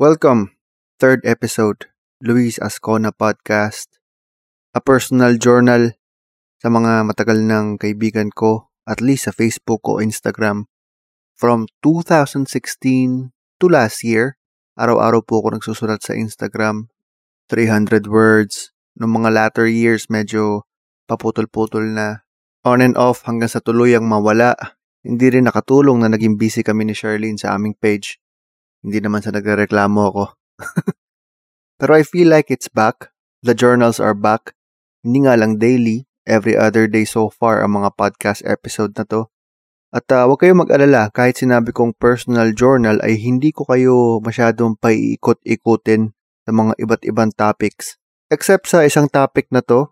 Welcome, third episode, Luis Ascona Podcast. A personal journal sa mga matagal ng kaibigan ko, at least sa Facebook o Instagram. From 2016 to last year, araw-araw po ako nagsusulat sa Instagram. 300 words. Noong mga latter years, medyo paputol-putol na. On and off hanggang sa tuluyang mawala. Hindi rin nakatulong na naging busy kami ni Charlene sa aming page hindi naman sa nagreklamo ako. Pero I feel like it's back. The journals are back. Hindi nga lang daily, every other day so far ang mga podcast episode na to. At uh, huwag kayong mag-alala, kahit sinabi kong personal journal ay hindi ko kayo masyadong paiikot-ikutin sa mga iba't ibang topics. Except sa isang topic na to,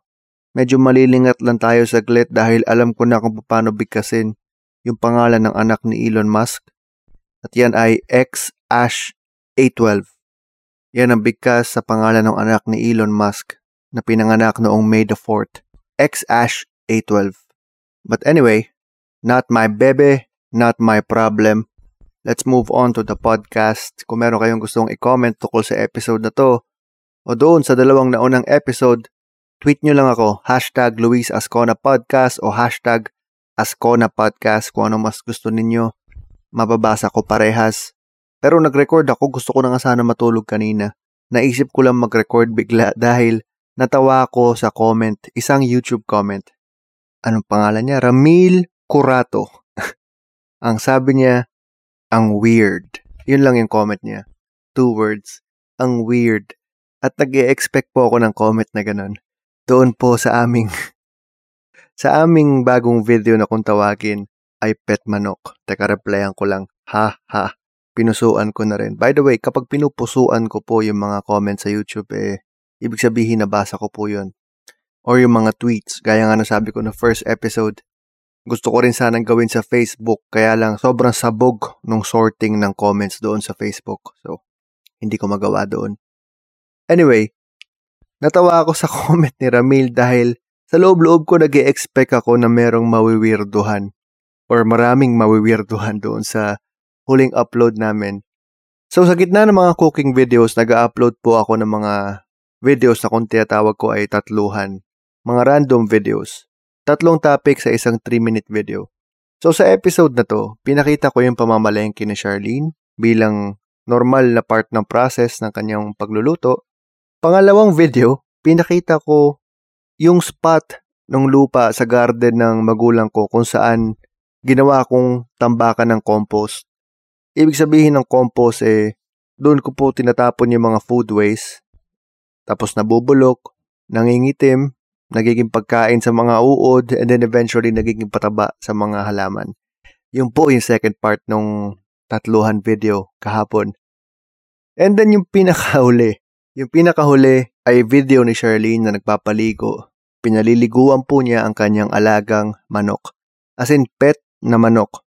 medyo malilingat lang tayo saglit dahil alam ko na kung paano bigkasin yung pangalan ng anak ni Elon Musk. At yan ay X Ash A12. Yan ang bigkas sa pangalan ng anak ni Elon Musk na pinanganak noong May the 4th, X-Ash A12. But anyway, not my bebe, not my problem. Let's move on to the podcast. Kung meron kayong gustong i-comment tukol sa episode na to, o doon sa dalawang naunang episode, tweet nyo lang ako, hashtag Luis Ascona Podcast o hashtag Ascona Podcast kung ano mas gusto ninyo. Mababasa ko parehas. Pero nag-record ako, gusto ko na nga sana matulog kanina. Naisip ko lang mag-record bigla dahil natawa ako sa comment, isang YouTube comment. Anong pangalan niya? Ramil Curato. ang sabi niya, ang weird. Yun lang yung comment niya. Two words. Ang weird. At nag expect po ako ng comment na ganun. Doon po sa aming sa aming bagong video na kung tawagin ay pet manok. Teka, replyan ko lang. Ha, ha pinusuan ko na rin. By the way, kapag pinupusuan ko po yung mga comments sa YouTube, eh, ibig sabihin nabasa ko po yun. Or yung mga tweets, gaya nga nasabi ko na first episode, gusto ko rin sanang gawin sa Facebook, kaya lang sobrang sabog nung sorting ng comments doon sa Facebook. So, hindi ko magawa doon. Anyway, natawa ako sa comment ni Ramil dahil sa loob-loob ko nag expect ako na merong mawiwirduhan or maraming mawiwirduhan doon sa huling upload namin. So sa gitna ng mga cooking videos, nag-upload po ako ng mga videos na kung tinatawag ko ay tatluhan. Mga random videos. Tatlong topic sa isang 3-minute video. So sa episode na to, pinakita ko yung pamamalengke ni Charlene bilang normal na part ng process ng kanyang pagluluto. Pangalawang video, pinakita ko yung spot ng lupa sa garden ng magulang ko kung saan ginawa kong tambakan ng compost. Ibig sabihin ng compost eh, doon ko po tinatapon yung mga food waste. Tapos nabubulok, nangingitim, nagiging pagkain sa mga uod, and then eventually nagiging pataba sa mga halaman. Yung po yung second part nung tatluhan video kahapon. And then yung pinakahuli. Yung pinakahuli ay video ni Charlene na nagpapaligo. Pinaliliguan po niya ang kanyang alagang manok. As in pet na manok.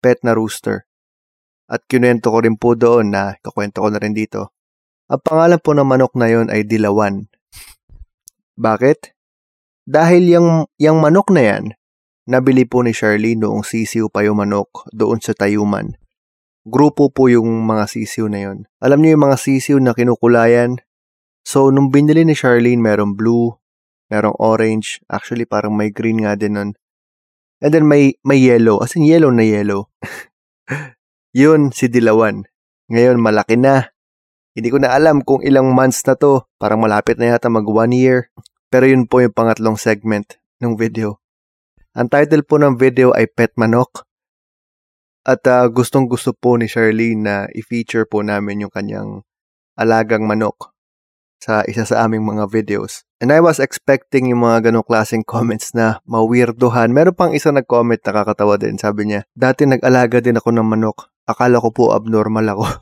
Pet na rooster. At kinuwento ko rin po doon na, kakwento ko na rin dito. Ang pangalan po ng manok na yon ay Dilawan. Bakit? Dahil yung, yung manok na yan, nabili po ni Charlie noong sisiw pa yung manok doon sa Tayuman. Grupo po yung mga sisiw na yon. Alam niyo yung mga sisiw na kinukulayan? So, nung binili ni Charlene, merong blue, merong orange, actually parang may green nga din nun. And then may, may yellow, as in yellow na yellow. Yun, si Dilawan. Ngayon, malaki na. Hindi ko na alam kung ilang months na to. Parang malapit na yata mag one year. Pero yun po yung pangatlong segment ng video. Ang title po ng video ay Pet Manok. At uh, gustong gusto po ni Charlene na i-feature po namin yung kanyang alagang manok sa isa sa aming mga videos. And I was expecting yung mga ganong klaseng comments na mawirdohan. Meron pang isa nag-comment nakakatawa din. Sabi niya, dati nag-alaga din ako ng manok akala ko po abnormal ako.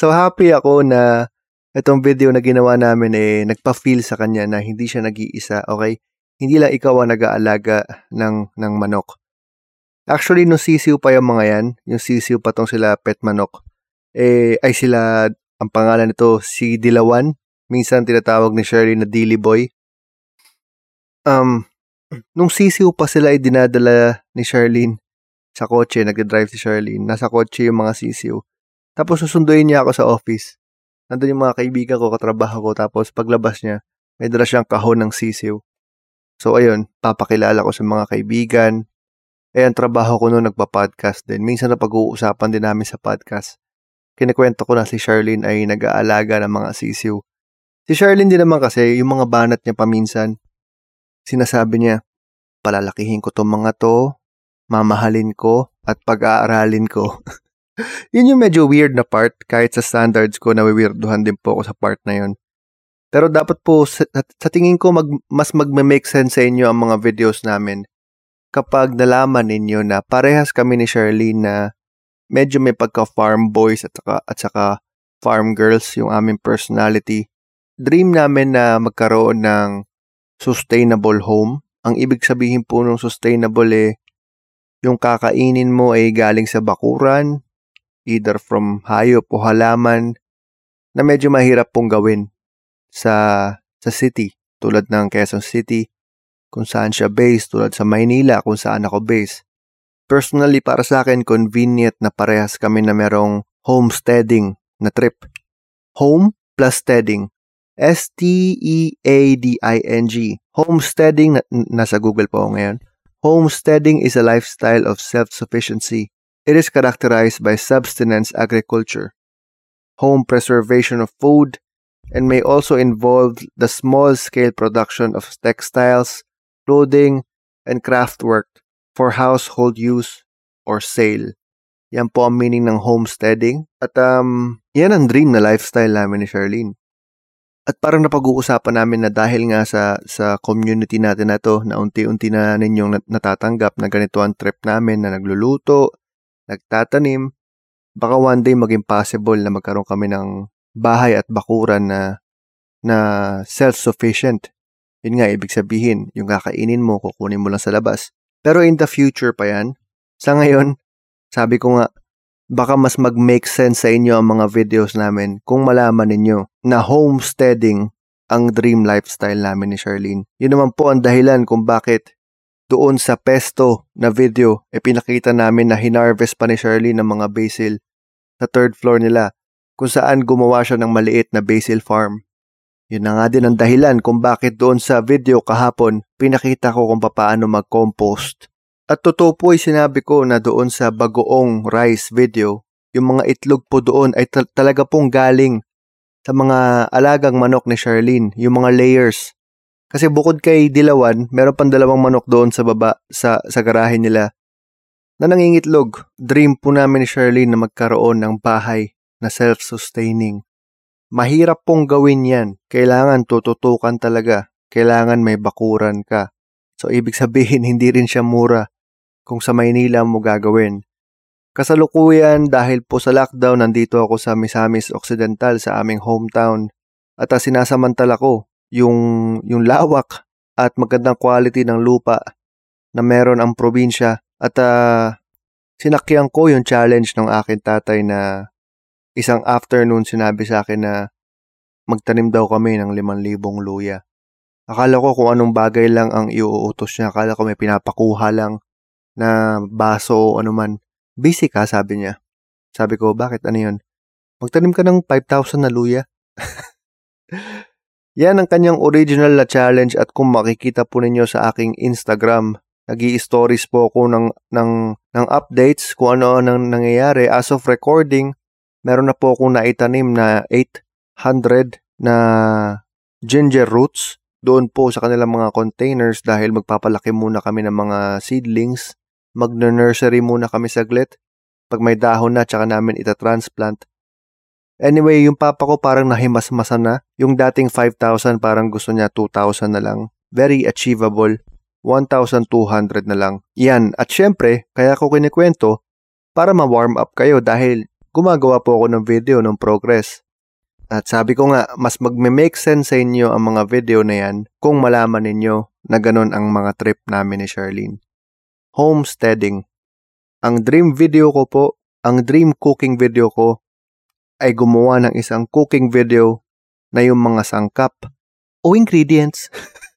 so happy ako na itong video na ginawa namin eh nagpa-feel sa kanya na hindi siya nag-iisa, okay? Hindi lang ikaw ang nag-aalaga ng, ng manok. Actually, nung sisiw pa yung mga yan, yung sisiw pa tong sila pet manok, eh, ay sila, ang pangalan nito, si Dilawan. Minsan tinatawag ni Shirley na Dilly Boy. Um, nung sisiw pa sila ay dinadala ni Charlene sa kotse, nagde-drive si Charlene. Nasa kotse yung mga sisiw. Tapos susunduin niya ako sa office. Nandun yung mga kaibigan ko, katrabaho ko. Tapos paglabas niya, may dala siyang kahon ng sisiw. So ayun, papakilala ko sa mga kaibigan. Eh, ang trabaho ko noon nagpa-podcast din. Minsan na pag-uusapan din namin sa podcast. Kinikwento ko na si Charlene ay nag-aalaga ng mga sisiw. Si Charlene din naman kasi, yung mga banat niya paminsan, sinasabi niya, palalakihin ko tong mga to, mamahalin ko, at pag-aaralin ko. yun yung medyo weird na part, kahit sa standards ko, nawiwirduhan din po ako sa part na yun. Pero dapat po, sa, sa tingin ko, mag, mas magme-make sense sa inyo ang mga videos namin kapag nalaman ninyo na parehas kami ni Charlene na medyo may pagka-farm boys at saka, at saka farm girls yung aming personality. Dream namin na magkaroon ng sustainable home. Ang ibig sabihin po ng sustainable eh, yung kakainin mo ay galing sa bakuran, either from hayop o halaman, na medyo mahirap pong gawin sa, sa city, tulad ng Quezon City, kung saan siya based tulad sa Maynila kung saan ako based. Personally, para sa akin, convenient na parehas kami na merong homesteading na trip. Home plus steading. S-T-E-A-D-I-N-G. Homesteading, na, nasa Google po ngayon. Homesteading is a lifestyle of self-sufficiency. It is characterized by subsistence agriculture, home preservation of food, and may also involve the small-scale production of textiles, clothing, and craftwork for household use or sale. Yan po ang meaning ng homesteading. At um, yan ang dream na lifestyle namin ni Charlene. At parang napag-uusapan namin na dahil nga sa, sa community natin na to, na unti-unti na ninyong natatanggap na ganito ang trip namin na nagluluto, nagtatanim, baka one day maging possible na magkaroon kami ng bahay at bakuran na na self-sufficient yun nga, ibig sabihin, yung kakainin mo, kukunin mo lang sa labas. Pero in the future pa yan, sa ngayon, sabi ko nga, baka mas mag-make sense sa inyo ang mga videos namin kung malaman ninyo na homesteading ang dream lifestyle namin ni Charlene. Yun naman po ang dahilan kung bakit doon sa pesto na video, e pinakita namin na hinarvest pa ni Charlene ng mga basil sa third floor nila kung saan gumawa siya ng maliit na basil farm. Yun na nga din ang dahilan kung bakit doon sa video kahapon pinakita ko kung paano mag-compost. At totoo po ay sinabi ko na doon sa bagoong rice video, yung mga itlog po doon ay ta- talaga pong galing sa mga alagang manok ni Charlene, yung mga layers. Kasi bukod kay Dilawan, meron pang dalawang manok doon sa baba sa, sa garahe nila na nangingitlog. Dream po namin ni Charlene na magkaroon ng bahay na self-sustaining. Mahirap pong gawin yan. Kailangan tututukan talaga. Kailangan may bakuran ka. So, ibig sabihin, hindi rin siya mura kung sa Maynila mo gagawin. Kasalukuyan dahil po sa lockdown, nandito ako sa Misamis Occidental sa aming hometown. At sinasamantala ko yung, yung lawak at magandang quality ng lupa na meron ang probinsya. At uh, sinakyan ko yung challenge ng akin tatay na Isang afternoon sinabi sa akin na magtanim daw kami ng 5,000 luya. Akala ko kung anong bagay lang ang iuutos niya. Akala ko may pinapakuha lang na baso o anuman. Busy ka, sabi niya. Sabi ko, bakit ano yun? Magtanim ka ng 5,000 na luya. Yan ang kanyang original na challenge at kung makikita po ninyo sa aking Instagram, nag stories po ako ng, ng, ng updates kung ano ang nangyayari. As of recording, meron na po akong naitanim na 800 na ginger roots doon po sa kanilang mga containers dahil magpapalaki muna kami ng mga seedlings. Mag-nursery muna kami saglit. Pag may dahon na, tsaka namin ita-transplant. Anyway, yung papa ko parang nahimasmasan na. Yung dating 5,000 parang gusto niya 2,000 na lang. Very achievable. 1,200 na lang. Yan. At syempre, kaya ko kinikwento para ma-warm up kayo dahil gumagawa po ako ng video ng progress. At sabi ko nga, mas magme-make sense sa inyo ang mga video na yan kung malaman ninyo na ganun ang mga trip namin ni Charlene. Homesteading. Ang dream video ko po, ang dream cooking video ko ay gumawa ng isang cooking video na yung mga sangkap o ingredients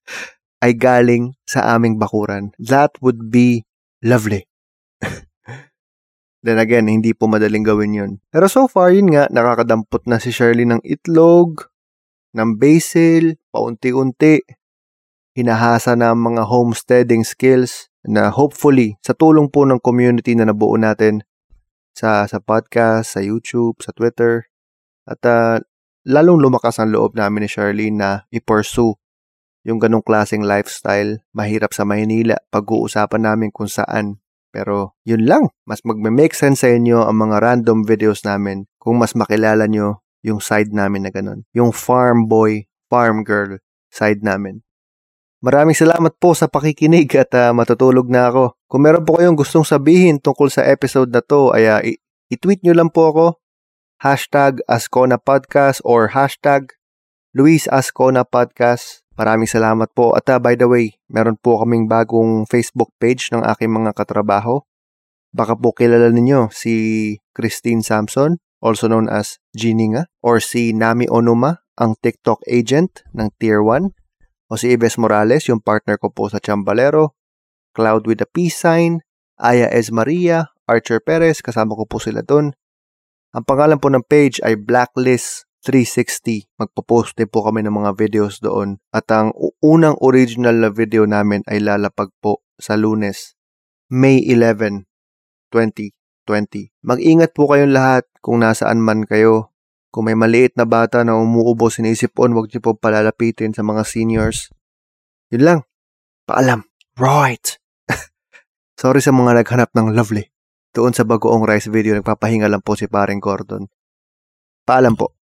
ay galing sa aming bakuran. That would be lovely. Then again, hindi po madaling gawin yun. Pero so far, yun nga, nakakadampot na si Shirley ng itlog, ng basil, paunti-unti. Hinahasa na ang mga homesteading skills na hopefully, sa tulong po ng community na nabuo natin sa, sa podcast, sa YouTube, sa Twitter, at uh, lalong lumakas ang loob namin ni Shirley na i-pursue yung ganong klaseng lifestyle. Mahirap sa Maynila. Pag-uusapan namin kung saan pero yun lang, mas magme-make sense sa inyo ang mga random videos namin kung mas makilala nyo yung side namin na ganun. Yung farm boy, farm girl side namin. Maraming salamat po sa pakikinig at uh, matutulog na ako. Kung meron po kayong gustong sabihin tungkol sa episode na to, ay uh, i-tweet nyo lang po ako. Hashtag Ascona Podcast or hashtag Luis Ascona Podcast. Maraming salamat po. At uh, by the way, meron po kaming bagong Facebook page ng aking mga katrabaho. Baka po kilala ninyo si Christine Samson, also known as Gininga, or si Nami Onuma, ang TikTok agent ng Tier 1, o si Ives Morales, yung partner ko po sa Chambalero, Cloud with a Peace Sign, Aya Es Maria, Archer Perez, kasama ko po sila doon. Ang pangalan po ng page ay Blacklist 360. Magpo-post din po kami ng mga videos doon. At ang unang original na video namin ay lalapag po sa lunes, May 11, 2020. Mag-ingat po kayong lahat kung nasaan man kayo. Kung may maliit na bata na umuubo sinisipon, huwag niyo po palalapitin sa mga seniors. Yun lang. Paalam. Right. Sorry sa mga naghanap ng lovely. Doon sa bagoong rice video, nagpapahinga lang po si paring Gordon. Paalam po.